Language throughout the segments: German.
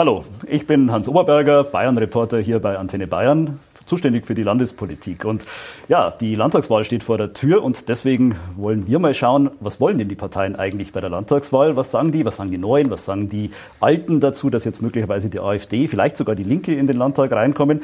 Hallo, ich bin Hans Oberberger, Bayern-Reporter hier bei Antenne Bayern zuständig für die Landespolitik. Und ja, die Landtagswahl steht vor der Tür und deswegen wollen wir mal schauen, was wollen denn die Parteien eigentlich bei der Landtagswahl? Was sagen die? Was sagen die Neuen? Was sagen die Alten dazu, dass jetzt möglicherweise die AfD, vielleicht sogar die Linke in den Landtag reinkommen?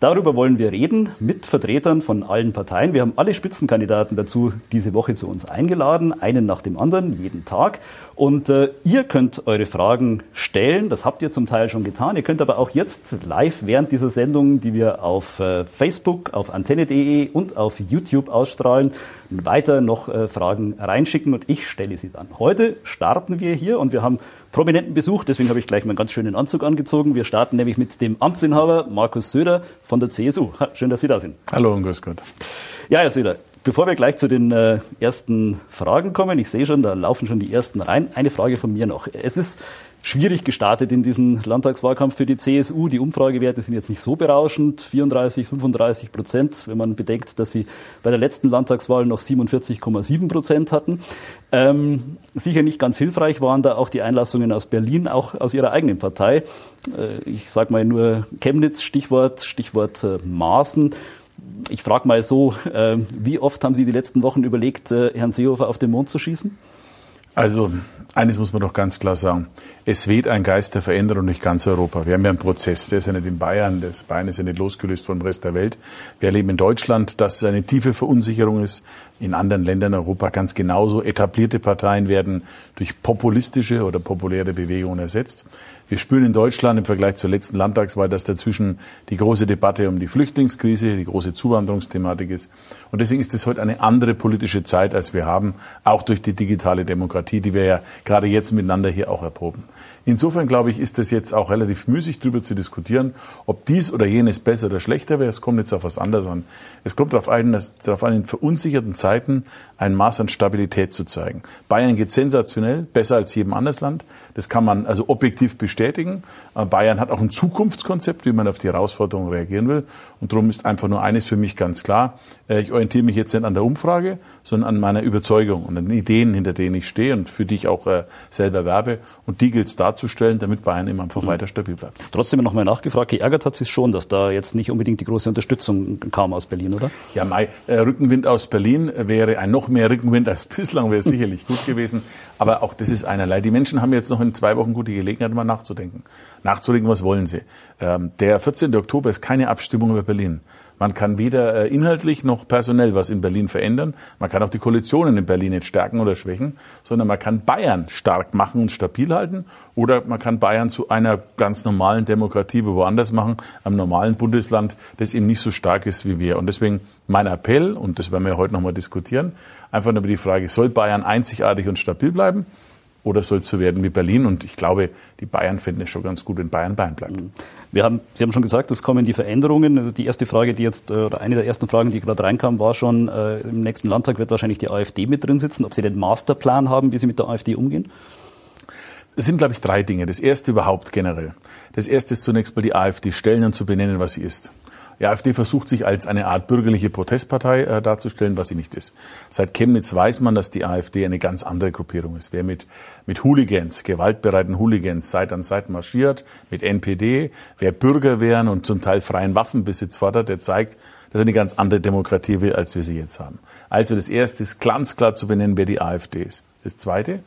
Darüber wollen wir reden mit Vertretern von allen Parteien. Wir haben alle Spitzenkandidaten dazu diese Woche zu uns eingeladen, einen nach dem anderen, jeden Tag. Und äh, ihr könnt eure Fragen stellen, das habt ihr zum Teil schon getan. Ihr könnt aber auch jetzt live während dieser Sendung, die wir auf äh, Facebook, auf antenne.de und auf YouTube ausstrahlen, weiter noch äh, Fragen reinschicken und ich stelle sie dann. Heute starten wir hier und wir haben prominenten Besuch, deswegen habe ich gleich meinen ganz schönen Anzug angezogen. Wir starten nämlich mit dem Amtsinhaber Markus Söder von der CSU. Schön, dass Sie da sind. Hallo und grüß Gott. Ja, Herr Söder, Bevor wir gleich zu den äh, ersten Fragen kommen, ich sehe schon, da laufen schon die ersten rein. Eine Frage von mir noch. Es ist schwierig gestartet in diesen Landtagswahlkampf für die CSU. Die Umfragewerte sind jetzt nicht so berauschend, 34, 35 Prozent, wenn man bedenkt, dass sie bei der letzten Landtagswahl noch 47,7 Prozent hatten. Ähm, sicher nicht ganz hilfreich waren da auch die Einlassungen aus Berlin, auch aus ihrer eigenen Partei. Äh, ich sage mal nur Chemnitz, Stichwort, Stichwort äh, Maßen ich frage mal so, äh, wie oft haben Sie die letzten Wochen überlegt, äh, Herrn Seehofer auf den Mond zu schießen? Also eines muss man doch ganz klar sagen. Es weht ein Geist der Veränderung durch ganz Europa. Wir haben ja einen Prozess, der ist ja nicht in Bayern, das Bayern ist ja nicht losgelöst vom Rest der Welt. Wir erleben in Deutschland, dass es eine tiefe Verunsicherung ist. In anderen Ländern Europa ganz genauso. Etablierte Parteien werden durch populistische oder populäre Bewegungen ersetzt. Wir spüren in Deutschland im Vergleich zur letzten Landtagswahl, dass dazwischen die große Debatte um die Flüchtlingskrise, die große Zuwanderungsthematik ist. Und deswegen ist es heute eine andere politische Zeit, als wir haben, auch durch die digitale Demokratie, die wir ja gerade jetzt miteinander hier auch erproben. Insofern glaube ich, ist es jetzt auch relativ müßig, darüber zu diskutieren, ob dies oder jenes besser oder schlechter wäre. Es kommt jetzt auf was anderes an. Es kommt darauf an, dass, darauf an in verunsicherten Zeiten ein Maß an Stabilität zu zeigen. Bayern geht sensationell, besser als jedem anderes Land. Das kann man also objektiv bestätigen. Bayern hat auch ein Zukunftskonzept, wie man auf die Herausforderungen reagieren will. Und darum ist einfach nur eines für mich ganz klar. Äh, ich orientiere mich jetzt nicht an der Umfrage, sondern an meiner Überzeugung und an den Ideen, hinter denen ich stehe und für die ich auch selber werbe. Und die gilt es darzustellen, damit Bayern immer einfach mhm. weiter stabil bleibt. Trotzdem noch mal nachgefragt, geärgert hat sich schon, dass da jetzt nicht unbedingt die große Unterstützung kam aus Berlin, oder? Ja, Mai, äh, Rückenwind aus Berlin wäre ein noch mehr Rückenwind als bislang, wäre sicherlich gut gewesen. Aber auch das ist einerlei. Die Menschen haben jetzt noch in zwei Wochen gute Gelegenheit, mal nachzudenken. Nachzudenken, was wollen sie. Ähm, der 14. Oktober ist keine Abstimmung über Berlin. Man kann weder äh, inhaltlich noch personell was in Berlin verändern. Man kann auch die Koalitionen in Berlin nicht stärken oder schwächen, sondern man kann Bayern stark machen und stabil halten oder man kann Bayern zu einer ganz normalen Demokratie woanders machen, einem normalen Bundesland, das eben nicht so stark ist wie wir. Und deswegen mein Appell, und das werden wir heute nochmal diskutieren, einfach nur über die Frage, soll Bayern einzigartig und stabil bleiben? oder soll es so werden wie Berlin? Und ich glaube, die Bayern finden es schon ganz gut, wenn Bayern Bayern bleibt. Mhm. Wir haben, Sie haben schon gesagt, es kommen die Veränderungen. Die erste Frage, die jetzt, äh, oder eine der ersten Fragen, die gerade reinkam, war schon, äh, im nächsten Landtag wird wahrscheinlich die AfD mit drin sitzen, ob Sie den Masterplan haben, wie Sie mit der AfD umgehen? Es sind, glaube ich, drei Dinge. Das erste überhaupt generell. Das erste ist zunächst mal die AfD stellen und zu benennen, was sie ist. Die AfD versucht sich als eine Art bürgerliche Protestpartei äh, darzustellen, was sie nicht ist. Seit Chemnitz weiß man, dass die AfD eine ganz andere Gruppierung ist. Wer mit, mit Hooligans, gewaltbereiten Hooligans Seit an Seit marschiert, mit NPD, wer Bürgerwehren und zum Teil freien Waffenbesitz fordert, der zeigt, dass er eine ganz andere Demokratie will, als wir sie jetzt haben. Also das Erste ist ganz klar zu benennen, wer die AfD ist. Das Zweite,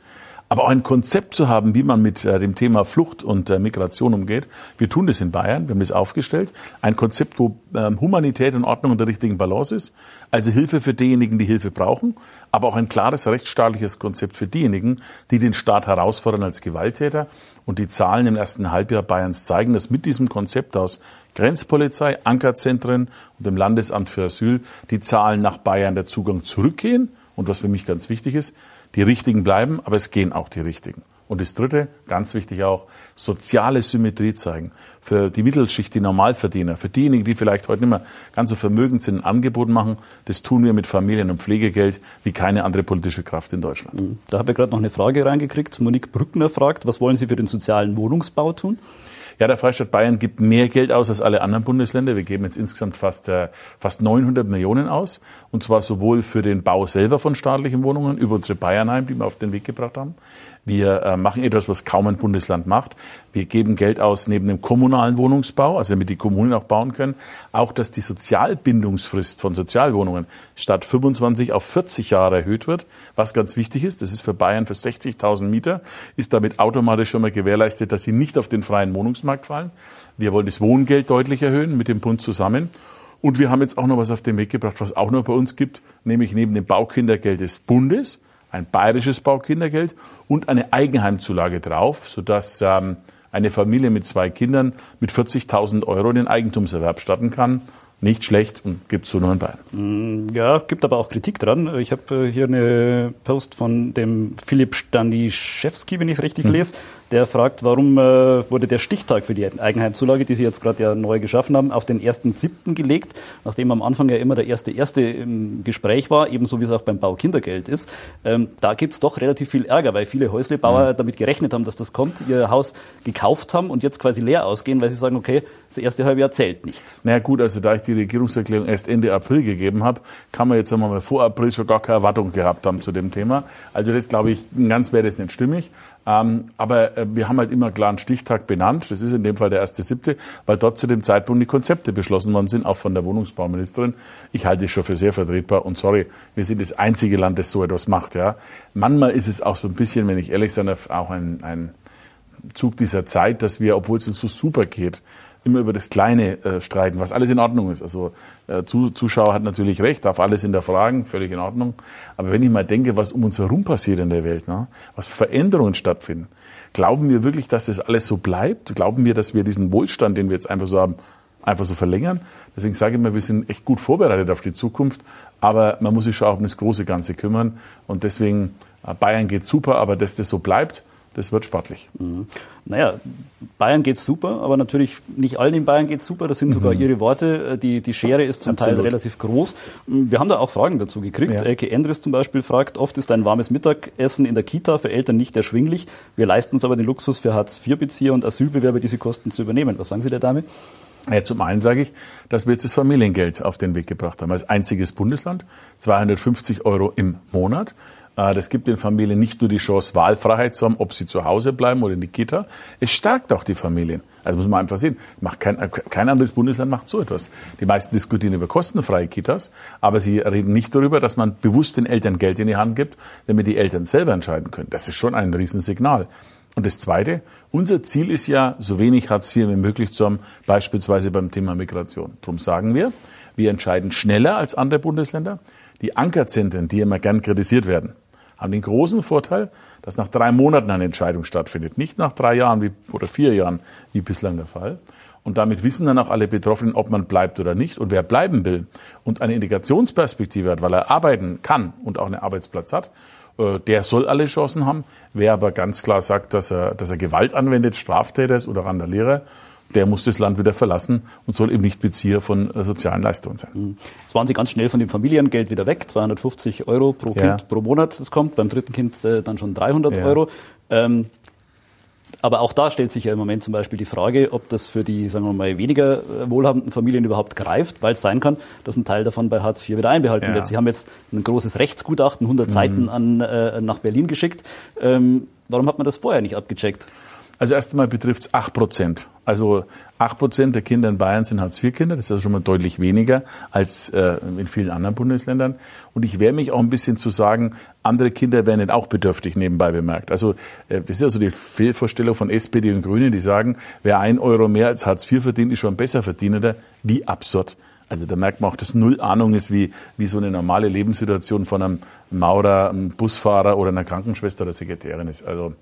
aber auch ein Konzept zu haben, wie man mit äh, dem Thema Flucht und äh, Migration umgeht. Wir tun das in Bayern, wir haben das aufgestellt. Ein Konzept, wo ähm, Humanität und Ordnung in der richtigen Balance ist. Also Hilfe für diejenigen, die Hilfe brauchen, aber auch ein klares rechtsstaatliches Konzept für diejenigen, die den Staat herausfordern als Gewalttäter. Und die Zahlen im ersten Halbjahr Bayerns zeigen, dass mit diesem Konzept aus Grenzpolizei, Ankerzentren und dem Landesamt für Asyl die Zahlen nach Bayern der Zugang zurückgehen. Und was für mich ganz wichtig ist, die Richtigen bleiben, aber es gehen auch die Richtigen. Und das Dritte, ganz wichtig auch, soziale Symmetrie zeigen. Für die Mittelschicht, die Normalverdiener, für diejenigen, die vielleicht heute nicht mehr ganz so vermögend sind, ein Angebot machen. Das tun wir mit Familien- und Pflegegeld wie keine andere politische Kraft in Deutschland. Da habe ich gerade noch eine Frage reingekriegt. Monique Brückner fragt, was wollen Sie für den sozialen Wohnungsbau tun? Ja, der Freistaat Bayern gibt mehr Geld aus als alle anderen Bundesländer. Wir geben jetzt insgesamt fast, äh, fast 900 Millionen aus. Und zwar sowohl für den Bau selber von staatlichen Wohnungen über unsere Bayernheim, die wir auf den Weg gebracht haben, Wir äh, machen etwas, was kaum ein Bundesland macht. Wir geben Geld aus neben dem kommunalen Wohnungsbau, also damit die Kommunen auch bauen können. Auch, dass die Sozialbindungsfrist von Sozialwohnungen statt 25 auf 40 Jahre erhöht wird, was ganz wichtig ist. Das ist für Bayern für 60.000 Mieter, ist damit automatisch schon mal gewährleistet, dass sie nicht auf den freien Wohnungsmarkt fallen. Wir wollen das Wohngeld deutlich erhöhen mit dem Bund zusammen. Und wir haben jetzt auch noch was auf den Weg gebracht, was auch noch bei uns gibt, nämlich neben dem Baukindergeld des Bundes ein bayerisches Baukindergeld und eine Eigenheimzulage drauf, sodass ähm, eine Familie mit zwei Kindern mit 40.000 Euro den Eigentumserwerb starten kann. Nicht schlecht und gibt so nur in Bayern. Mm, ja, gibt aber auch Kritik dran. Ich habe äh, hier eine Post von dem Philipp Staniszewski, wenn ich es richtig hm. lese der fragt, warum äh, wurde der Stichtag für die Eigenheimzulage, die Sie jetzt gerade ja neu geschaffen haben, auf den 1.7. gelegt, nachdem am Anfang ja immer der erste erste im Gespräch war, ebenso wie es auch beim Baukindergeld ist. Ähm, da gibt's doch relativ viel Ärger, weil viele Häuslebauer mhm. damit gerechnet haben, dass das kommt, ihr Haus gekauft haben und jetzt quasi leer ausgehen, weil sie sagen, okay, das erste halbe Jahr zählt nicht. Na naja, gut, also da ich die Regierungserklärung erst Ende April gegeben habe, kann man jetzt einmal vor April schon gar keine Erwartung gehabt haben zu dem Thema. Also das glaube ich, ganz wäre das nicht stimmig. Ähm, aber äh, wir haben halt immer klar einen Stichtag benannt. Das ist in dem Fall der erste siebte, weil dort zu dem Zeitpunkt die Konzepte beschlossen worden sind, auch von der Wohnungsbauministerin. Ich halte es schon für sehr vertretbar. Und sorry, wir sind das einzige Land, das so etwas macht. Ja, manchmal ist es auch so ein bisschen, wenn ich ehrlich sein darf, auch ein, ein Zug dieser Zeit, dass wir, obwohl es uns so super geht, immer über das Kleine äh, streiten, was alles in Ordnung ist. Also äh, Zuschauer hat natürlich recht, darf alles hinterfragen, völlig in Ordnung. Aber wenn ich mal denke, was um uns herum passiert in der Welt, ne, was für Veränderungen stattfinden, glauben wir wirklich, dass das alles so bleibt? Glauben wir, dass wir diesen Wohlstand, den wir jetzt einfach so haben, einfach so verlängern? Deswegen sage ich mal, wir sind echt gut vorbereitet auf die Zukunft, aber man muss sich schon auch um das große Ganze kümmern. Und deswegen, äh, Bayern geht super, aber dass das so bleibt, das wird sportlich. Mhm. Naja, Bayern geht super, aber natürlich nicht allen in Bayern geht super. Das sind mhm. sogar Ihre Worte. Die, die Schere ist zum Absolut. Teil relativ groß. Wir haben da auch Fragen dazu gekriegt. Ja. Elke Endres zum Beispiel fragt, oft ist ein warmes Mittagessen in der Kita für Eltern nicht erschwinglich. Wir leisten uns aber den Luxus für Hartz-IV-Bezieher und Asylbewerber, diese Kosten zu übernehmen. Was sagen Sie der Dame? Ja, zum einen sage ich, dass wir jetzt das Familiengeld auf den Weg gebracht haben. Als einziges Bundesland 250 Euro im Monat. Äh, das gibt den Familien nicht nur die Chance, Wahlfreiheit zu haben, ob sie zu Hause bleiben oder in die Kita. Es stärkt auch die Familien. Also muss man einfach sehen. Macht kein, kein anderes Bundesland macht so etwas. Die meisten diskutieren über kostenfreie Kitas, aber sie reden nicht darüber, dass man bewusst den Eltern Geld in die Hand gibt, damit die Eltern selber entscheiden können. Das ist schon ein Riesensignal. Und das Zweite, unser Ziel ist ja, so wenig Hartz IV wie möglich zu haben, beispielsweise beim Thema Migration. Darum sagen wir, wir entscheiden schneller als andere Bundesländer. Die Ankerzentren, die immer gern kritisiert werden, haben den großen Vorteil, dass nach drei Monaten eine Entscheidung stattfindet, nicht nach drei Jahren wie, oder vier Jahren, wie bislang der Fall. Und damit wissen dann auch alle Betroffenen, ob man bleibt oder nicht. Und wer bleiben will und eine Integrationsperspektive hat, weil er arbeiten kann und auch einen Arbeitsplatz hat, äh, der soll alle Chancen haben. Wer aber ganz klar sagt, dass er, dass er Gewalt anwendet, Straftäter ist oder Randalierer, der muss das Land wieder verlassen und soll eben nicht Bezieher von äh, sozialen Leistungen sein. Mhm. Jetzt waren Sie ganz schnell von dem Familiengeld wieder weg, 250 Euro pro Kind ja. pro Monat, das kommt, beim dritten Kind äh, dann schon 300 ja. Euro. Ähm, aber auch da stellt sich ja im Moment zum Beispiel die Frage, ob das für die, sagen wir mal, weniger äh, wohlhabenden Familien überhaupt greift, weil es sein kann, dass ein Teil davon bei Hartz IV wieder einbehalten ja. wird. Sie haben jetzt ein großes Rechtsgutachten, 100 mhm. Seiten an, äh, nach Berlin geschickt. Ähm, warum hat man das vorher nicht abgecheckt? Also erst einmal betrifft es 8 Prozent. Also 8 Prozent der Kinder in Bayern sind Hartz-IV-Kinder. Das ist also schon mal deutlich weniger als äh, in vielen anderen Bundesländern. Und ich wehre mich auch ein bisschen zu sagen, andere Kinder werden nicht auch bedürftig, nebenbei bemerkt. Also äh, das ist also die Fehlvorstellung von SPD und Grünen, die sagen, wer ein Euro mehr als Hartz IV verdient, ist schon besser verdienender. Wie absurd. Also da merkt man auch, dass null Ahnung ist, wie, wie so eine normale Lebenssituation von einem Maurer, einem Busfahrer oder einer Krankenschwester oder Sekretärin ist. Also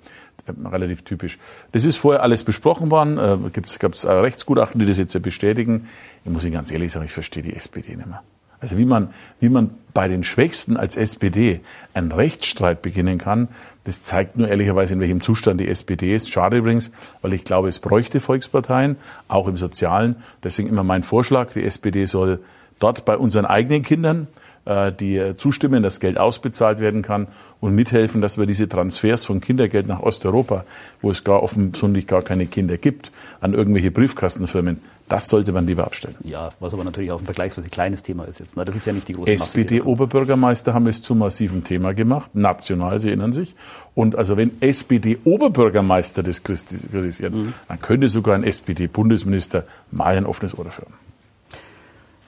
relativ typisch. Das ist vorher alles besprochen worden. Äh, gab es Rechtsgutachten, die das jetzt bestätigen. Ich muss Ihnen ganz ehrlich sagen, ich verstehe die SPD nicht mehr. Also wie man, wie man bei den Schwächsten als SPD einen Rechtsstreit beginnen kann, das zeigt nur ehrlicherweise, in welchem Zustand die SPD ist. Schade übrigens, weil ich glaube, es bräuchte Volksparteien, auch im Sozialen. Deswegen immer mein Vorschlag, die SPD soll dort bei unseren eigenen Kindern äh, die zustimmen, dass Geld ausbezahlt werden kann und mithelfen, dass wir diese Transfers von Kindergeld nach Osteuropa, wo es gar offensichtlich gar keine Kinder gibt, an irgendwelche Briefkastenfirmen, das sollte man lieber abstellen. Ja, was aber natürlich auch ein vergleichsweise kleines Thema ist jetzt. Ne? Das ist ja nicht die große SPD-Oberbürgermeister haben es zum massiven Thema gemacht, national, Sie erinnern sich. Und also wenn SPD-Oberbürgermeister das kritisieren, mhm. dann könnte sogar ein SPD-Bundesminister mal ein offenes Ohr dafür haben.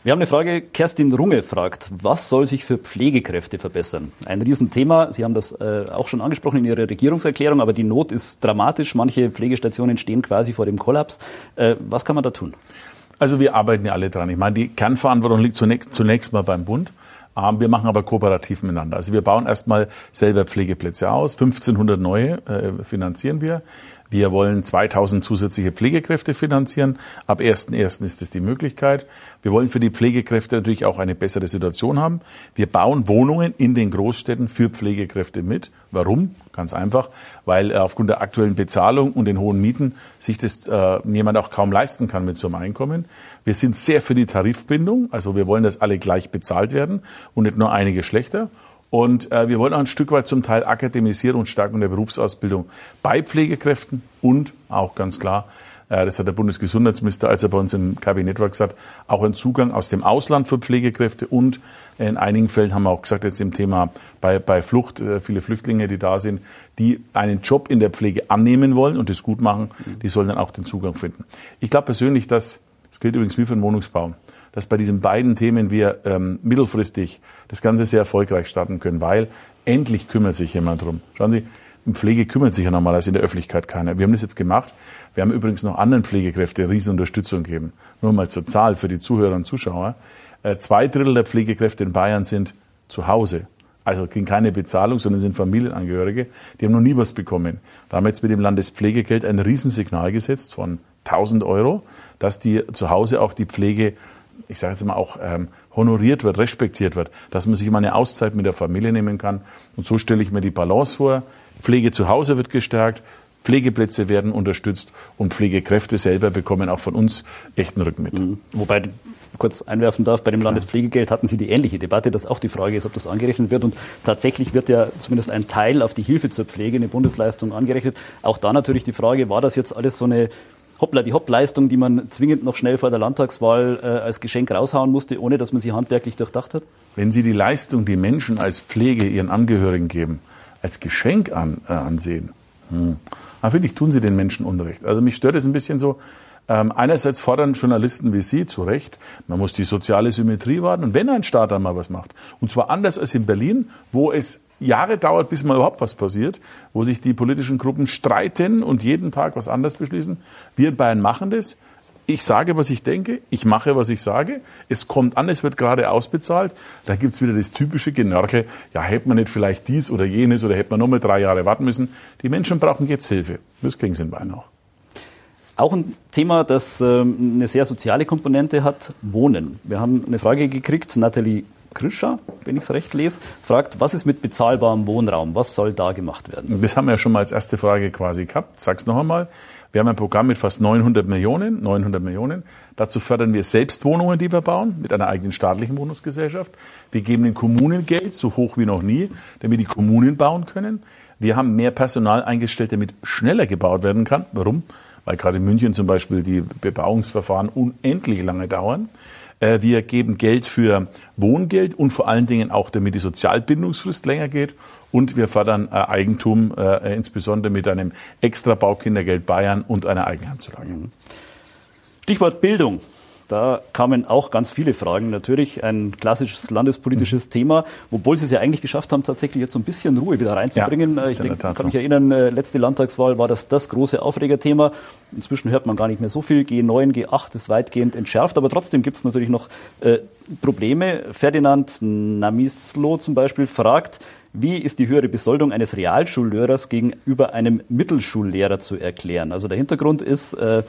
Wir haben eine Frage. Kerstin Runge fragt, was soll sich für Pflegekräfte verbessern? Ein Riesenthema. Sie haben das äh, auch schon angesprochen in Ihrer Regierungserklärung, aber die Not ist dramatisch. Manche Pflegestationen stehen quasi vor dem Kollaps. Äh, was kann man da tun? Also wir arbeiten ja alle dran. Ich meine, die Kernverantwortung liegt zunächst, zunächst mal beim Bund. Ähm, wir machen aber kooperativ miteinander. Also wir bauen erstmal selber Pflegeplätze aus. 1500 neue äh, finanzieren wir. Wir wollen 2000 zusätzliche Pflegekräfte finanzieren. Ab 1.1. ist das die Möglichkeit. Wir wollen für die Pflegekräfte natürlich auch eine bessere Situation haben. Wir bauen Wohnungen in den Großstädten für Pflegekräfte mit. Warum? Ganz einfach, weil äh, aufgrund der aktuellen Bezahlung und den hohen Mieten sich das äh, jemand auch kaum leisten kann mit so einem Einkommen. Wir sind sehr für die Tarifbindung. Also wir wollen, dass alle gleich bezahlt werden und nicht nur einige schlechter. Und äh, wir wollen auch ein Stück weit zum Teil Akademisierung und Stärkung der Berufsausbildung bei Pflegekräften und auch ganz klar, äh, das hat der Bundesgesundheitsminister, als er bei uns im Kabinett war, gesagt, auch ein Zugang aus dem Ausland für Pflegekräfte und in einigen Fällen haben wir auch gesagt, jetzt im Thema bei, bei Flucht, äh, viele Flüchtlinge, die da sind, die einen Job in der Pflege annehmen wollen und das gut machen, die sollen dann auch den Zugang finden. Ich glaube persönlich, dass, das gilt übrigens wie für den Wohnungsbau, dass bei diesen beiden Themen wir ähm, mittelfristig das Ganze sehr erfolgreich starten können, weil endlich kümmert sich jemand drum. Schauen Sie, in Pflege kümmert sich ja normalerweise in der Öffentlichkeit keiner. Wir haben das jetzt gemacht. Wir haben übrigens noch anderen Pflegekräfte riesen Unterstützung gegeben. Nur mal zur Zahl für die Zuhörer und Zuschauer. Äh, zwei Drittel der Pflegekräfte in Bayern sind zu Hause. Also kriegen keine Bezahlung, sondern sind Familienangehörige. Die haben noch nie was bekommen. Da haben wir jetzt mit dem Landespflegegeld ein Riesensignal gesetzt von 1000 Euro, dass die zu Hause auch die Pflege ich sage jetzt mal auch ähm, honoriert wird, respektiert wird, dass man sich mal eine Auszeit mit der Familie nehmen kann. Und so stelle ich mir die Balance vor. Pflege zu Hause wird gestärkt, Pflegeplätze werden unterstützt und Pflegekräfte selber bekommen auch von uns echten Rückenwind. Mhm. Wobei kurz einwerfen darf, bei dem Landespflegegeld hatten Sie die ähnliche Debatte, dass auch die Frage ist, ob das angerechnet wird. Und tatsächlich wird ja zumindest ein Teil auf die Hilfe zur Pflege, eine Bundesleistung angerechnet. Auch da natürlich die Frage, war das jetzt alles so eine hoppla die Hopp-Leistung, die man zwingend noch schnell vor der Landtagswahl äh, als Geschenk raushauen musste, ohne dass man sie handwerklich durchdacht hat? Wenn Sie die Leistung, die Menschen als Pflege ihren Angehörigen geben, als Geschenk an, äh, ansehen, hm. dann finde ich, tun Sie den Menschen Unrecht. Also mich stört es ein bisschen so, ähm, einerseits fordern Journalisten wie Sie zu Recht, man muss die soziale Symmetrie wahren. Und wenn ein Staat dann mal was macht, und zwar anders als in Berlin, wo es Jahre dauert, bis mal überhaupt was passiert, wo sich die politischen Gruppen streiten und jeden Tag was anderes beschließen. Wir in Bayern machen das. Ich sage, was ich denke, ich mache, was ich sage. Es kommt an, es wird gerade ausbezahlt. Da gibt's wieder das typische Genörkel. Ja, hätte man nicht vielleicht dies oder jenes oder hätte man noch mal drei Jahre warten müssen. Die Menschen brauchen jetzt Hilfe. Das kriegen sie in Bayern auch. Auch ein Thema, das ähm, eine sehr soziale Komponente hat, Wohnen. Wir haben eine Frage gekriegt, Nathalie Krischer, wenn ich es recht lese, fragt, was ist mit bezahlbarem Wohnraum? Was soll da gemacht werden? Das haben wir ja schon mal als erste Frage quasi gehabt. Sag's noch einmal. Wir haben ein Programm mit fast 900 Millionen, 900 Millionen. Dazu fördern wir Selbstwohnungen, die wir bauen, mit einer eigenen staatlichen Wohnungsgesellschaft. Wir geben den Kommunen Geld, so hoch wie noch nie, damit die Kommunen bauen können. Wir haben mehr Personal eingestellt, damit schneller gebaut werden kann. Warum? Weil gerade in München zum Beispiel die Bebauungsverfahren unendlich lange dauern. Äh, wir geben Geld für Wohngeld und vor allen Dingen auch, damit die Sozialbindungsfrist länger geht. Und wir fördern äh, Eigentum, äh, insbesondere mit einem extra Baukindergeld Bayern und einer Eigenheimzulage. Mhm. Stichwort Bildung. Da kamen auch ganz viele Fragen. Natürlich ein klassisches landespolitisches mhm. Thema, obwohl Sie es ja eigentlich geschafft haben, tatsächlich jetzt so ein bisschen Ruhe wieder reinzubringen. Ja, ich denke, kann mich erinnern, äh, letzte Landtagswahl war das das große Aufregerthema. Inzwischen hört man gar nicht mehr so viel. G9, G8 ist weitgehend entschärft, aber trotzdem gibt es natürlich noch äh, Probleme. Ferdinand Namislo zum Beispiel fragt, wie ist die höhere Besoldung eines Realschullehrers gegenüber einem Mittelschullehrer zu erklären? Also der Hintergrund ist, äh,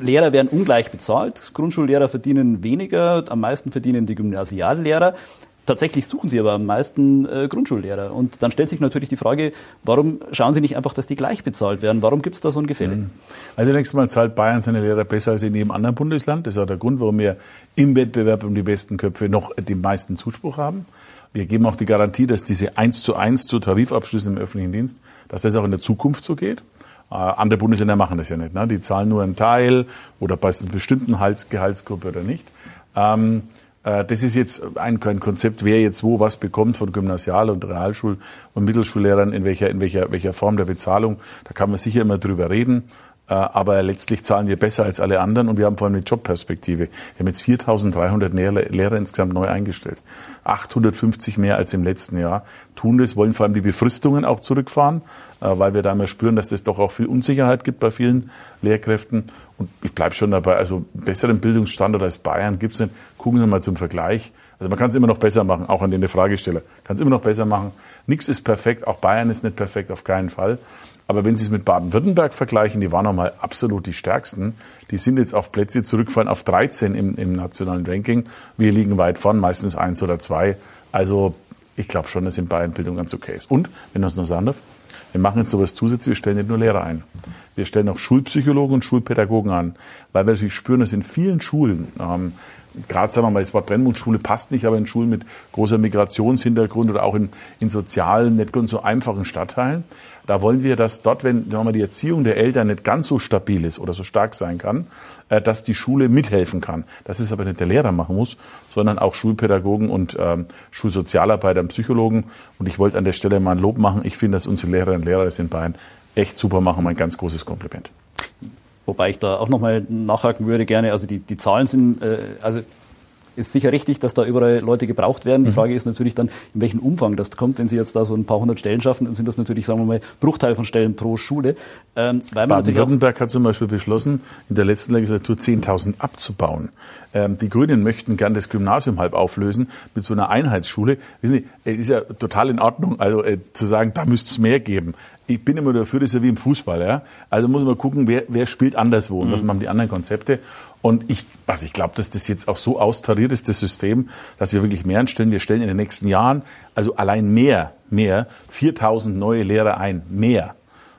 Lehrer werden ungleich bezahlt. Grundschullehrer verdienen weniger, am meisten verdienen die Gymnasiallehrer. tatsächlich suchen Sie aber am meisten äh, Grundschullehrer. Und dann stellt sich natürlich die Frage, warum schauen Sie nicht einfach, dass die gleich bezahlt werden? Warum gibt es da so ein Gefälle? Mhm. Also zunächst mal zahlt Bayern seine Lehrer besser als in jedem anderen Bundesland. Das ist auch der Grund, warum wir im Wettbewerb um die besten Köpfe noch den meisten Zuspruch haben. Wir geben auch die Garantie, dass diese 1 zu 1 zu Tarifabschlüssen im öffentlichen Dienst, dass das auch in der Zukunft so geht. Äh, andere Bundesländer machen das ja nicht. Ne? Die zahlen nur einen Teil oder bei einer bestimmten Gehaltsgruppe oder nicht. Ähm, äh, das ist jetzt ein, ein Konzept, wer jetzt wo was bekommt von Gymnasial- und Realschul- und Mittelschullehrern, in welcher, in welcher, welcher Form der Bezahlung. Da kann man sicher immer drüber reden. Äh, aber letztlich zahlen wir besser als alle anderen und wir haben vor allem eine Jobperspektive. Wir haben jetzt 4.300 Lehrer insgesamt neu eingestellt. 850 mehr als im letzten Jahr. Tun das, wollen vor allem die Befristungen auch zurückfahren, äh, weil wir da immer spüren, dass das doch auch viel Unsicherheit gibt bei vielen Lehrkräften. Und ich bleibe schon dabei, also einen besseren Bildungsstandard als Bayern gibt es nicht. Gucken Sie mal zum Vergleich. Also man kann es immer noch besser machen, auch an den Fragesteller. Kann es immer noch besser machen. Nichts ist perfekt, auch Bayern ist nicht perfekt, auf keinen Fall. Aber wenn Sie es mit Baden-Württemberg vergleichen, die waren nochmal absolut die stärksten. Die sind jetzt auf Plätze zurückgefallen, auf 13 im, im nationalen Ranking. Wir liegen weit vorn, meistens eins oder zwei. Also ich glaube schon, dass in Bayern Bildung ganz okay ist. Und, wenn das noch sagen darf, wir machen jetzt sowas zusätzlich, wir stellen nicht nur Lehrer ein. Wir stellen auch Schulpsychologen und Schulpädagogen an, weil wir natürlich spüren, dass in vielen Schulen ähm, gerade sagen wir mal, das Wort Brennmundschule passt nicht, aber in Schulen mit großer Migrationshintergrund oder auch in, in sozialen, nicht ganz so einfachen Stadtteilen, da wollen wir, dass dort, wenn sagen wir die Erziehung der Eltern nicht ganz so stabil ist oder so stark sein kann, äh, dass die Schule mithelfen kann. Das ist aber nicht der Lehrer machen muss, sondern auch Schulpädagogen und ähm, Schulsozialarbeiter und Psychologen. Und ich wollte an der Stelle mal ein Lob machen. Ich finde, dass unsere Lehrerinnen und Lehrer das in Bayern echt super machen. Ein ganz großes Kompliment. Wobei ich da auch nochmal nachhaken würde gerne. Also die, die Zahlen sind, äh, also ist sicher richtig, dass da überall Leute gebraucht werden. Die mhm. Frage ist natürlich dann, in welchem Umfang das kommt. Wenn Sie jetzt da so ein paar hundert Stellen schaffen, dann sind das natürlich, sagen wir mal, Bruchteil von Stellen pro Schule. Ähm, Baden-Württemberg hat zum Beispiel beschlossen, in der letzten Legislatur 10.000 abzubauen. Ähm, die Grünen möchten gern das Gymnasium halb auflösen mit so einer Einheitsschule. Wissen Sie, es ist ja total in Ordnung, also äh, zu sagen, da müsste es mehr geben ich bin immer dafür, das ist ja wie im Fußball. Ja? Also muss man gucken, wer, wer spielt anderswo und mhm. was machen die anderen Konzepte. Und ich, was ich glaube, dass das jetzt auch so austariert ist, das System, dass wir wirklich mehr anstellen. Wir stellen in den nächsten Jahren, also allein mehr, mehr, 4000 neue Lehrer ein. Mehr.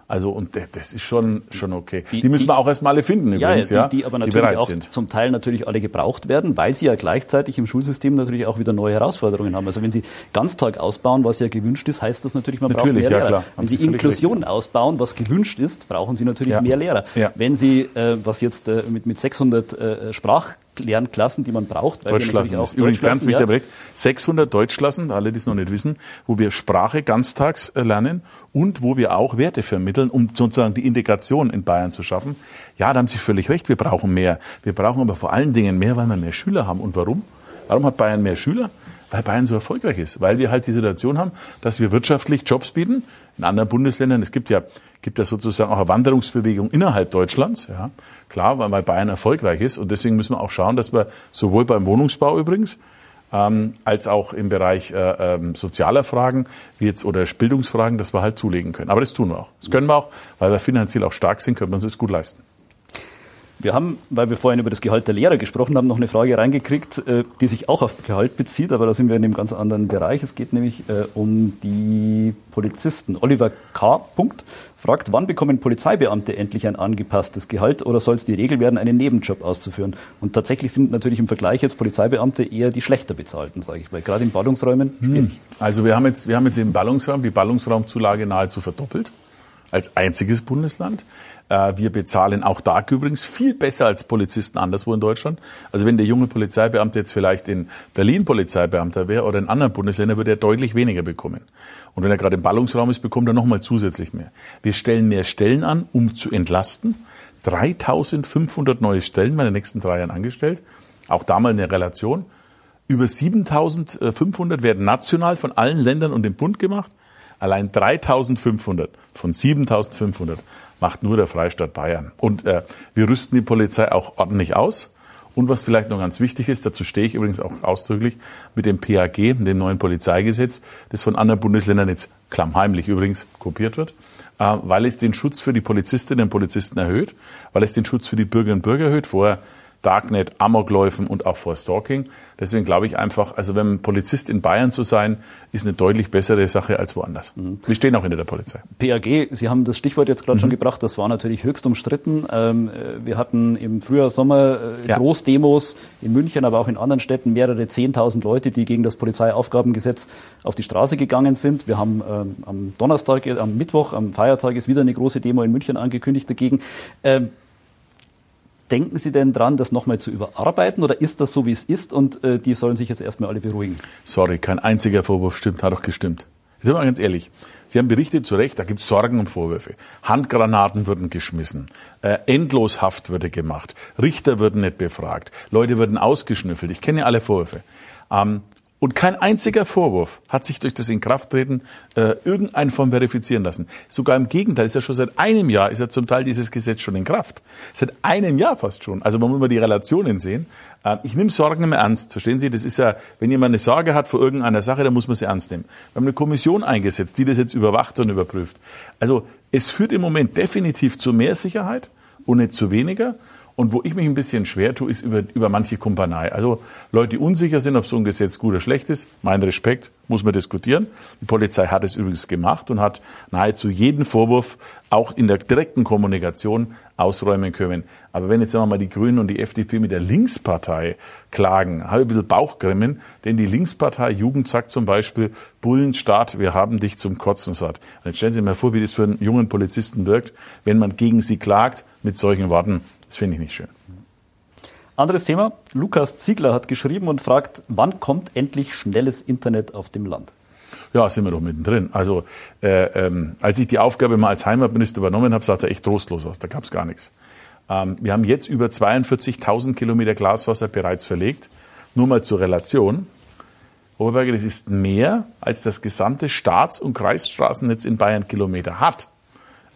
Also und das ist schon schon okay. Die, die müssen wir auch erstmal alle finden übrigens, ja, die, die aber natürlich die auch sind. zum Teil natürlich alle gebraucht werden, weil sie ja gleichzeitig im Schulsystem natürlich auch wieder neue Herausforderungen haben. Also wenn sie Ganztag ausbauen, was ja gewünscht ist, heißt das natürlich, man natürlich, braucht mehr ja, Lehrer. Klar. Wenn sie Inklusion richtig. ausbauen, was gewünscht ist, brauchen sie natürlich ja. mehr Lehrer. Ja. Wenn sie äh, was jetzt äh, mit mit 600 äh, Sprach Lernklassen, die man braucht. Weil Deutschklassen auch ist übrigens ganz wichtig. Ja. 600 Deutschklassen, alle, die es noch nicht wissen, wo wir Sprache ganztags äh, lernen und wo wir auch Werte vermitteln, um sozusagen die Integration in Bayern zu schaffen. Ja, da haben Sie völlig recht, wir brauchen mehr. Wir brauchen aber vor allen Dingen mehr, weil wir mehr Schüler haben. Und warum? Warum hat Bayern mehr Schüler? Weil Bayern so erfolgreich ist. Weil wir halt die Situation haben, dass wir wirtschaftlich Jobs bieten. In anderen Bundesländern, es gibt ja, gibt ja sozusagen auch eine Wanderungsbewegung innerhalb Deutschlands. Ja. Klar, weil Bayern erfolgreich ist. Und deswegen müssen wir auch schauen, dass wir sowohl beim Wohnungsbau übrigens, ähm, als auch im Bereich äh, ähm, sozialer Fragen wie jetzt oder Bildungsfragen, dass wir halt zulegen können. Aber das tun wir auch. Das können wir auch, weil wir finanziell auch stark sind, können wir uns das gut leisten. Wir haben, weil wir vorhin über das Gehalt der Lehrer gesprochen haben, noch eine Frage reingekriegt, äh, die sich auch auf Gehalt bezieht, aber da sind wir in einem ganz anderen Bereich. Es geht nämlich äh, um die Polizisten. Oliver K. Punkt fragt, wann bekommen Polizeibeamte endlich ein angepasstes Gehalt oder soll es die Regel werden, einen Nebenjob auszuführen? Und tatsächlich sind natürlich im Vergleich jetzt Polizeibeamte eher die schlechter bezahlten, sage ich, weil gerade in Ballungsräumen hm. schwierig. Also wir haben jetzt, wir haben jetzt im Ballungsraum die Ballungsraumzulage nahezu verdoppelt als einziges Bundesland. Äh, wir bezahlen auch da übrigens viel besser als Polizisten anderswo in Deutschland. Also wenn der junge Polizeibeamte jetzt vielleicht in Berlin Polizeibeamter wäre oder in anderen Bundesländern, würde er deutlich weniger bekommen. Und wenn er gerade im Ballungsraum ist, bekommt er nochmal zusätzlich mehr. Wir stellen mehr Stellen an, um zu entlasten. 3500 neue Stellen werden in den nächsten drei Jahren angestellt. Auch da mal eine Relation. Über 7500 werden national von allen Ländern und dem Bund gemacht. Allein 3500 von 7500 macht nur der Freistaat Bayern. Und äh, wir rüsten die Polizei auch ordentlich aus. Und was vielleicht noch ganz wichtig ist, dazu stehe ich übrigens auch ausdrücklich mit dem PAG, dem neuen Polizeigesetz, das von anderen Bundesländern jetzt klammheimlich übrigens kopiert wird, äh, weil es den Schutz für die Polizistinnen und Polizisten erhöht, weil es den Schutz für die Bürgerinnen und Bürger erhöht. Vorher Darknet, Amokläufen und auch vor Stalking. Deswegen glaube ich einfach, also wenn ein Polizist in Bayern zu sein, ist eine deutlich bessere Sache als woanders. Mhm. Wir stehen auch hinter der Polizei. PAG, Sie haben das Stichwort jetzt gerade mhm. schon gebracht, das war natürlich höchst umstritten. Ähm, wir hatten im Frühjahr, Sommer äh, ja. Großdemos in München, aber auch in anderen Städten mehrere 10.000 Leute, die gegen das Polizeiaufgabengesetz auf die Straße gegangen sind. Wir haben ähm, am Donnerstag, äh, am Mittwoch, am Feiertag ist wieder eine große Demo in München angekündigt dagegen. Denken Sie denn dran, das nochmal zu überarbeiten oder ist das so, wie es ist und äh, die sollen sich jetzt erstmal alle beruhigen? Sorry, kein einziger Vorwurf stimmt, hat doch gestimmt. Jetzt sind wir mal ganz ehrlich. Sie haben berichtet zu Recht, da gibt es Sorgen und Vorwürfe. Handgranaten wurden geschmissen, äh, Endloshaft würde gemacht, Richter würden nicht befragt, Leute würden ausgeschnüffelt. Ich kenne alle Vorwürfe. Ähm, und kein einziger Vorwurf hat sich durch das Inkrafttreten äh, irgendeine Form verifizieren lassen. Sogar im Gegenteil, ist ja schon seit einem Jahr, ist ja zum Teil dieses Gesetz schon in Kraft. Seit einem Jahr fast schon. Also man muss mal die Relationen sehen. Äh, ich nehme Sorgen immer ernst. Verstehen Sie? Das ist ja, wenn jemand eine Sorge hat vor irgendeiner Sache, dann muss man sie ernst nehmen. Wir haben eine Kommission eingesetzt, die das jetzt überwacht und überprüft. Also es führt im Moment definitiv zu mehr Sicherheit und nicht zu weniger. Und wo ich mich ein bisschen schwer tue, ist über, über manche Kumpanei. Also Leute, die unsicher sind, ob so ein Gesetz gut oder schlecht ist, mein Respekt, muss man diskutieren. Die Polizei hat es übrigens gemacht und hat nahezu jeden Vorwurf auch in der direkten Kommunikation ausräumen können. Aber wenn jetzt sagen die Grünen und die FDP mit der Linkspartei klagen, habe ich ein bisschen Bauchgrimmen, denn die Linkspartei Jugend sagt zum Beispiel, Bullenstaat, wir haben dich zum Kotzen satt. Und jetzt stellen Sie sich mal vor, wie das für einen jungen Polizisten wirkt, wenn man gegen sie klagt mit solchen Worten. Das finde ich nicht schön. Anderes Thema. Lukas Ziegler hat geschrieben und fragt, wann kommt endlich schnelles Internet auf dem Land? Ja, sind wir doch mittendrin. Also äh, ähm, als ich die Aufgabe mal als Heimatminister übernommen habe, sah es ja echt trostlos aus. Da gab es gar nichts. Ähm, wir haben jetzt über 42.000 Kilometer Glaswasser bereits verlegt. Nur mal zur Relation. Oberberger, das ist mehr, als das gesamte Staats- und Kreisstraßennetz in Bayern Kilometer hat.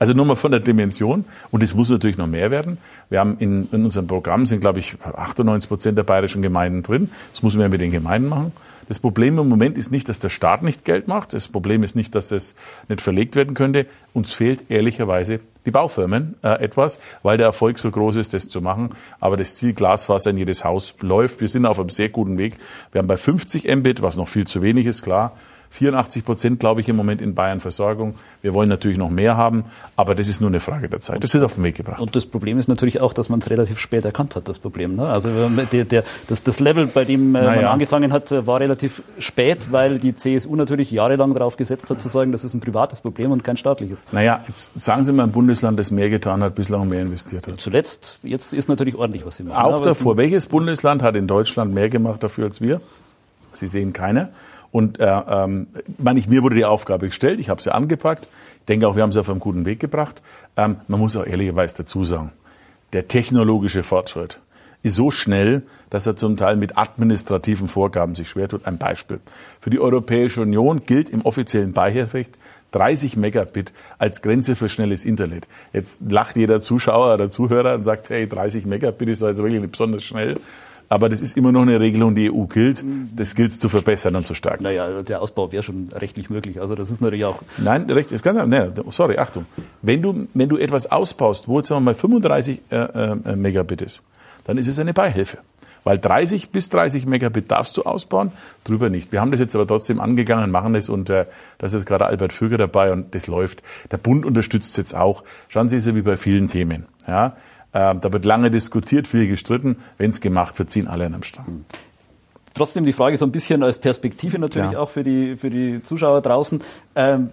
Also nur mal von der Dimension. Und es muss natürlich noch mehr werden. Wir haben in, in unserem Programm sind, glaube ich, 98 Prozent der bayerischen Gemeinden drin. Das man ja mit den Gemeinden machen. Das Problem im Moment ist nicht, dass der Staat nicht Geld macht. Das Problem ist nicht, dass es nicht verlegt werden könnte. Uns fehlt ehrlicherweise die Baufirmen äh, etwas, weil der Erfolg so groß ist, das zu machen. Aber das Ziel Glasfaser in jedes Haus läuft. Wir sind auf einem sehr guten Weg. Wir haben bei 50 Mbit, was noch viel zu wenig ist, klar, 84 Prozent, glaube ich, im Moment in Bayern Versorgung. Wir wollen natürlich noch mehr haben, aber das ist nur eine Frage der Zeit. Das ist auf den Weg gebracht. Und das Problem ist natürlich auch, dass man es relativ spät erkannt hat, das Problem. Ne? Also der, der, das, das, Level, bei dem äh, naja. man angefangen hat, äh, war relativ spät, weil die CSU natürlich jahrelang darauf gesetzt hat, zu sagen, das ist ein privates Problem und kein staatliches. Naja, jetzt sagen Sie mal ein Bundesland, das mehr getan hat, bislang mehr investiert hat. Zuletzt, jetzt ist natürlich ordentlich was Sie machen. Auch davor. Welches Bundesland hat in Deutschland mehr gemacht dafür als wir? Sie sehen keiner. Und äh, ähm, meine ich, mir wurde die Aufgabe gestellt, ich habe sie angepackt. Ich denke auch, wir haben sie auf einen guten Weg gebracht. Ähm, man muss auch ehrlicherweise dazu sagen, der technologische Fortschritt ist so schnell, dass er zum Teil mit administrativen Vorgaben sich schwer tut. Ein Beispiel. Für die Europäische Union gilt im offiziellen Beihilferecht 30 Megabit als Grenze für schnelles Internet. Jetzt lacht jeder Zuschauer oder Zuhörer und sagt, hey, 30 Megabit ist also wirklich nicht besonders schnell. Aber das ist immer noch eine Regelung, die EU gilt. Das gilt es zu verbessern und zu stärken. Naja, der Ausbau wäre schon rechtlich möglich. Also das ist natürlich auch. Nein, recht, das kann, nein, sorry, Achtung. Wenn du, wenn du etwas ausbaust, wo jetzt sagen wir mal 35 äh, äh, Megabit ist, dann ist es eine Beihilfe. Weil 30 bis 30 Megabit darfst du ausbauen, drüber nicht. Wir haben das jetzt aber trotzdem angegangen, machen das und äh, da ist jetzt gerade Albert Füger dabei und das läuft. Der Bund unterstützt jetzt auch. Schauen Sie, ist ja wie bei vielen Themen. Ja, da wird lange diskutiert, viel gestritten. Wenn es gemacht wird, ziehen alle an einem Strang. Trotzdem die Frage so ein bisschen als Perspektive natürlich ja. auch für die, für die Zuschauer draußen. Ähm,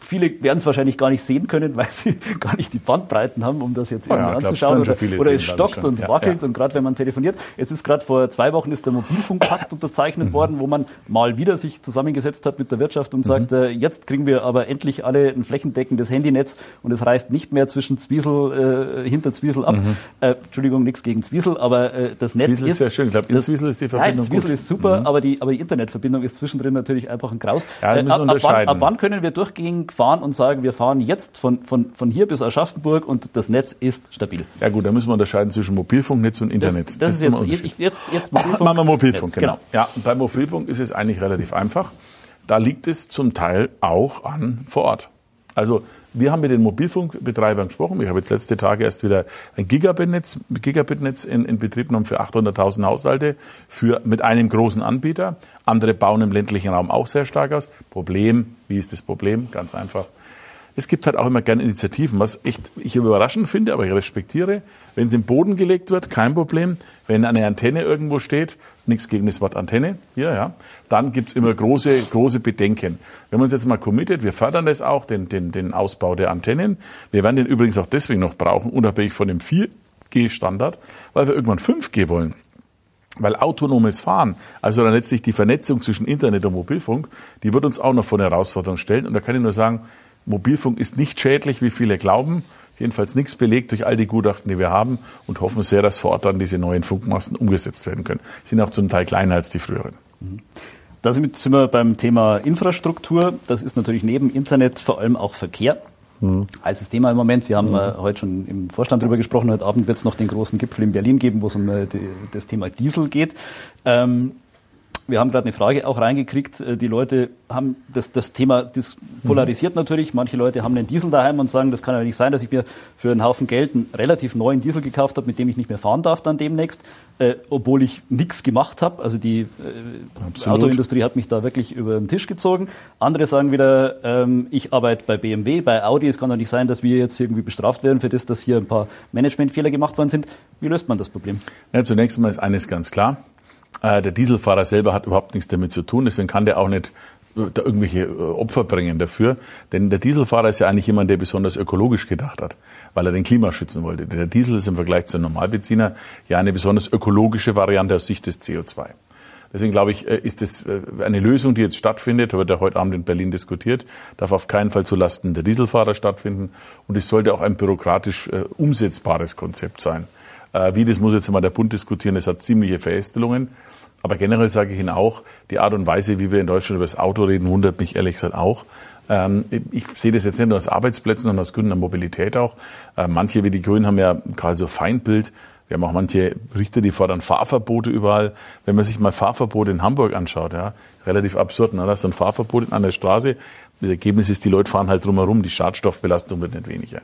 viele werden es wahrscheinlich gar nicht sehen können, weil sie gar nicht die Bandbreiten haben, um das jetzt oh irgendwie ja, anzuschauen. Glaub, oder, oder es stockt und wackelt ja. und gerade wenn man telefoniert. Jetzt ist gerade vor zwei Wochen ist der Mobilfunkpakt unterzeichnet mhm. worden, wo man mal wieder sich zusammengesetzt hat mit der Wirtschaft und mhm. sagt, äh, jetzt kriegen wir aber endlich alle ein flächendeckendes Handynetz und es reißt nicht mehr zwischen Zwiesel, äh, hinter Zwiesel ab. Mhm. Äh, Entschuldigung, nichts gegen Zwiesel, aber äh, das Netz Zwiesel ist, ist sehr schön. Ich glaube, in Zwiesel ist die Verbindung nein, Zwiesel gut. ist super, mhm. aber, die, aber die Internetverbindung ist zwischendrin natürlich einfach ein Graus. Ja, äh, ab, ab, wann, ab wann können wir fahren und sagen, wir fahren jetzt von, von, von hier bis Aschaffenburg und das Netz ist stabil. Ja gut, da müssen wir unterscheiden zwischen Mobilfunknetz und Internet. Das, das, das ist jetzt, jetzt, jetzt, jetzt Mobilfunk. Machen wir Mobilfunk, genau. genau. Ja, und bei Mobilfunk ist es eigentlich relativ einfach. Da liegt es zum Teil auch an vor Ort. Also Wir haben mit den Mobilfunkbetreibern gesprochen. Ich habe jetzt letzte Tage erst wieder ein Gigabit-Netz Gigabit -Netz in, in Betrieb genommen für 800.000 Haushalte für, mit einem großen Anbieter. Andere bauen im ländlichen Raum auch sehr stark aus. Problem, wie ist das Problem? Ganz einfach es gibt halt auch immer gerne Initiativen, was echt ich überraschend finde, aber ich respektiere. Wenn es im Boden gelegt wird, kein Problem. Wenn eine Antenne irgendwo steht, nichts gegen das Wort Antenne, hier, ja, dann gibt's immer große, große Bedenken. Wenn man uns jetzt mal committet, wir fördern das auch, den, den, den Ausbau der Antennen. Wir werden den übrigens auch deswegen noch brauchen, unabhängig von dem 4G-Standard, weil wir irgendwann 5G wollen. Weil autonomes Fahren, also dann letztlich die Vernetzung zwischen Internet und Mobilfunk, die wird uns auch noch vor eine Herausforderung stellen. Und da kann ich nur sagen, Mobilfunk ist nicht schädlich, wie viele glauben. Jedenfalls nichts belegt durch all die Gutachten, die wir haben und hoffen sehr, dass vor Ort dann diese neuen Funkmasten umgesetzt werden können. Sind auch zum Teil kleiner als die früheren. Da sind wir beim Thema Infrastruktur. Das ist natürlich neben Internet vor allem auch Verkehr. Mhm. Heißes Thema im Moment. Sie haben mhm. äh, heute schon im Vorstand darüber gesprochen. Heute Abend wird es noch den großen Gipfel in Berlin geben, wo es um äh, die, das Thema Diesel geht. Ähm, wir haben gerade eine Frage auch reingekriegt. Äh, die Leute haben das, das Thema das polarisiert natürlich. Manche Leute haben einen Diesel daheim und sagen, das kann ja nicht sein, dass ich mir für einen Haufen Geld einen relativ neuen Diesel gekauft habe, mit dem ich nicht mehr fahren darf dann demnächst, äh, obwohl ich nichts gemacht habe. Also die äh, Autoindustrie hat mich da wirklich über den Tisch gezogen. Andere sagen wieder, ähm, ich arbeite bei BMW, bei Audi. Es kann doch nicht sein, dass wir jetzt irgendwie bestraft werden für das, dass hier ein paar Managementfehler gemacht worden sind. Wie löst man das Problem? Ja, zunächst einmal ist eines ganz klar. Äh, der Dieselfahrer selber hat überhaupt nichts damit zu tun, deswegen kann der auch nicht äh, da irgendwelche äh, Opfer bringen dafür. Denn der Dieselfahrer ist ja eigentlich jemand, der besonders ökologisch gedacht hat, weil er den Klima schützen wollte. Der Diesel ist im Vergleich zum Normalbenziner ja eine besonders ökologische Variante aus Sicht des CO2. Deswegen glaube ich, ist es eine Lösung, die jetzt stattfindet, wird ja heute Abend in Berlin diskutiert, darf auf keinen Fall zulasten der Dieselfahrer stattfinden und es sollte auch ein bürokratisch umsetzbares Konzept sein. Äh, wie, das muss jetzt mal der Bund diskutieren, es hat ziemliche Verästelungen. Aber generell sage ich Ihnen auch, die Art und Weise, wie wir in Deutschland über das Auto reden, wundert mich ehrlich gesagt auch. Ähm, ich sehe das jetzt nicht nur aus Arbeitsplätzen, sondern aus Gründen der Mobilität auch. Äh, manche wie die Grünen haben ja gerade so Feindbild. Wir haben auch manche Richter, die fordern Fahrverbote überall. Wenn man sich mal Fahrverbote in Hamburg anschaut, ja, relativ absurd, ne? da ist ein Fahrverbot an der Straße. Das Ergebnis ist, die Leute fahren halt drumherum, die Schadstoffbelastung wird nicht weniger.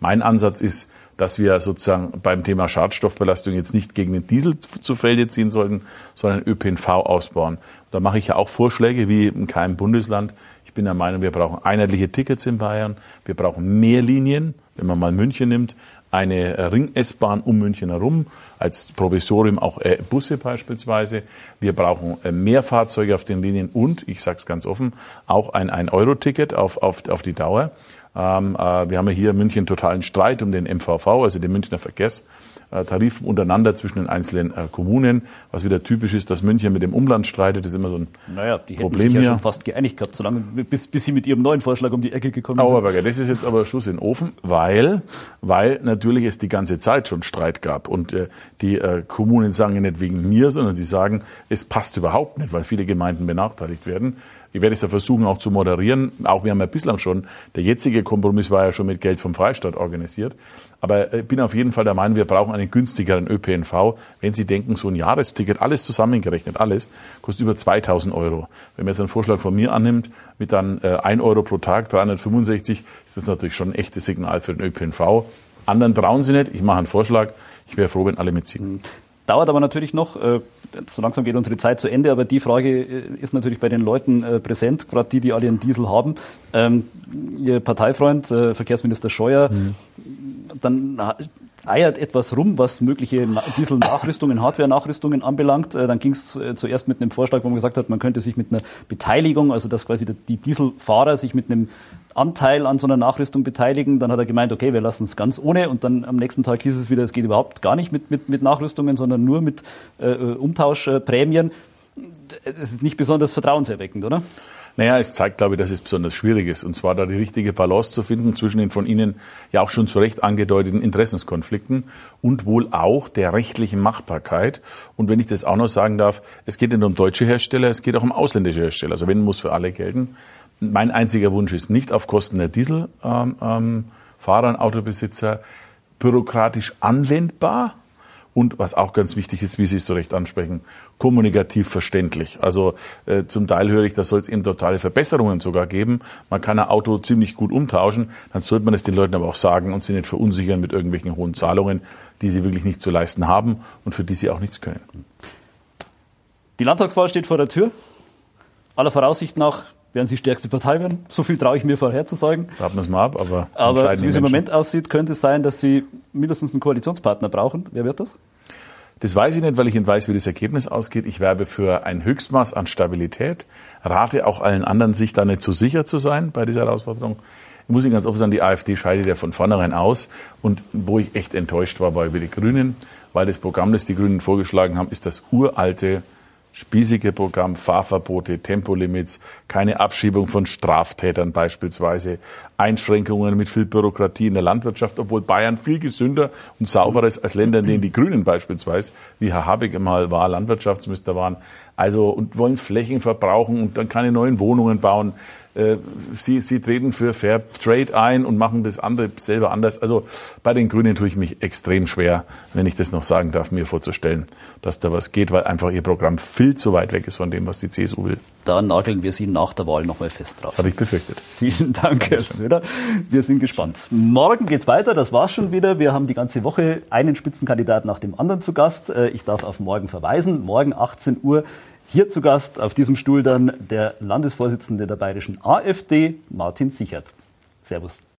Mein Ansatz ist, dass wir sozusagen beim Thema Schadstoffbelastung jetzt nicht gegen den Diesel zu Felde ziehen sollten, sondern ÖPNV ausbauen. Da mache ich ja auch Vorschläge wie in keinem Bundesland. Ich bin der Meinung, wir brauchen einheitliche Tickets in Bayern. Wir brauchen mehr Linien. Wenn man mal München nimmt, eine Ring-S-Bahn um München herum, als Provisorium auch äh, Busse beispielsweise. Wir brauchen äh, mehr Fahrzeuge auf den Linien und, ich sage es ganz offen, auch ein 1-Euro-Ticket auf, auf, auf die Dauer. Ähm, äh, wir haben ja hier in München totalen Streit um den MVV, also den Münchner Verkehrstarif untereinander zwischen den einzelnen äh, Kommunen, was wieder typisch ist, dass München mit dem Umland streitet, das ist immer so ein naja, die Problem hätten sich ja hier. schon fast geeinigt gehabt, solange bis, bis sie mit ihrem neuen Vorschlag um die Ecke gekommen sind. Aber das ist jetzt aber Schluss in den Ofen, weil, weil natürlich es die ganze Zeit schon Streit gab und äh, die äh, Kommunen sagen ja nicht wegen mir, sondern sie sagen, es passt überhaupt nicht, weil viele Gemeinden benachteiligt werden. Ich werde es ja versuchen auch zu moderieren. Auch wir haben ja bislang schon, der jetzige Kompromiss war ja schon mit Geld vom Freistaat organisiert. Aber ich bin auf jeden Fall der Meinung, wir brauchen einen günstigeren ÖPNV. Wenn Sie denken, so ein Jahresticket, alles zusammengerechnet, alles, kostet über 2000 Euro. Wenn man jetzt einen Vorschlag von mir annimmt, mit dann äh, 1 Euro pro Tag, 365, ist das natürlich schon ein echtes Signal für den ÖPNV. Anderen trauen Sie nicht. Ich mache einen Vorschlag. Ich wäre froh, wenn alle mitziehen. Dauert aber natürlich noch. Äh, so langsam geht unsere Zeit zu Ende, aber die Frage äh, ist natürlich bei den Leuten äh, präsent, gerade die, die alle einen Diesel haben. Ähm, Ihr Parteifreund, Verkehrsminister Scheuer, mhm. dann eiert etwas rum, was mögliche Diesel-Nachrüstungen, Hardware-Nachrüstungen anbelangt. Dann ging es zuerst mit einem Vorschlag, wo man gesagt hat, man könnte sich mit einer Beteiligung, also dass quasi die Dieselfahrer sich mit einem Anteil an so einer Nachrüstung beteiligen. Dann hat er gemeint, okay, wir lassen es ganz ohne. Und dann am nächsten Tag hieß es wieder, es geht überhaupt gar nicht mit, mit, mit Nachrüstungen, sondern nur mit äh, Umtauschprämien. Das ist nicht besonders vertrauenserweckend, oder? Naja, es zeigt, glaube ich, dass es besonders schwierig ist. Und zwar da die richtige Balance zu finden zwischen den von Ihnen ja auch schon zu Recht angedeuteten Interessenskonflikten und wohl auch der rechtlichen Machbarkeit. Und wenn ich das auch noch sagen darf, es geht nicht um deutsche Hersteller, es geht auch um ausländische Hersteller. Also wenn muss für alle gelten. Mein einziger Wunsch ist nicht auf Kosten der Dieselfahrer ähm, ähm, und Autobesitzer bürokratisch anwendbar und was auch ganz wichtig ist, wie Sie es so recht ansprechen, kommunikativ verständlich. Also äh, zum Teil höre ich, da soll es eben totale Verbesserungen sogar geben. Man kann ein Auto ziemlich gut umtauschen, dann sollte man es den Leuten aber auch sagen und sie nicht verunsichern mit irgendwelchen hohen Zahlungen, die sie wirklich nicht zu leisten haben und für die sie auch nichts können. Die Landtagswahl steht vor der Tür. Aller Voraussicht nach werden sie stärkste Partei werden. So viel traue ich mir vorherzusagen. Warten wir es mal ab, aber. Aber so wie es im Moment aussieht, könnte es sein, dass sie mindestens einen Koalitionspartner brauchen. Wer wird das? Das weiß ich nicht, weil ich nicht weiß, wie das Ergebnis ausgeht. Ich werbe für ein Höchstmaß an Stabilität, rate auch allen anderen, sich da nicht zu so sicher zu sein bei dieser Herausforderung. Ich muss Ihnen ganz offen sagen, die AfD scheidet ja von vornherein aus. Und wo ich echt enttäuscht war, war über die Grünen, weil das Programm, das die Grünen vorgeschlagen haben, ist das uralte spießige Programm, Fahrverbote, Tempolimits, keine Abschiebung von Straftätern beispielsweise, Einschränkungen mit viel Bürokratie in der Landwirtschaft, obwohl Bayern viel gesünder und sauberer ist als Länder, in denen die Grünen beispielsweise, wie Herr Habeck mal war, Landwirtschaftsminister waren, also und wollen Flächen verbrauchen und dann keine neuen Wohnungen bauen. Äh, sie, sie treten für Fair Trade ein und machen das andere selber anders. Also bei den Grünen tue ich mich extrem schwer, wenn ich das noch sagen darf, mir vorzustellen, dass da was geht, weil einfach ihr Programm viel zu weit weg ist von dem, was die CSU will. Da nageln wir Sie nach der Wahl nochmal fest drauf. Das habe ich befürchtet. Vielen Dank, Herr Söder. Wir sind gespannt. Morgen geht's weiter, das war's schon wieder. Wir haben die ganze Woche einen Spitzenkandidat nach dem anderen zu Gast. Äh, ich darf auf morgen verweisen. Morgen 18 Uhr hier zu Gast auf diesem Stuhl dann der Landesvorsitzende der bayerischen AfD, Martin Sichert. Servus.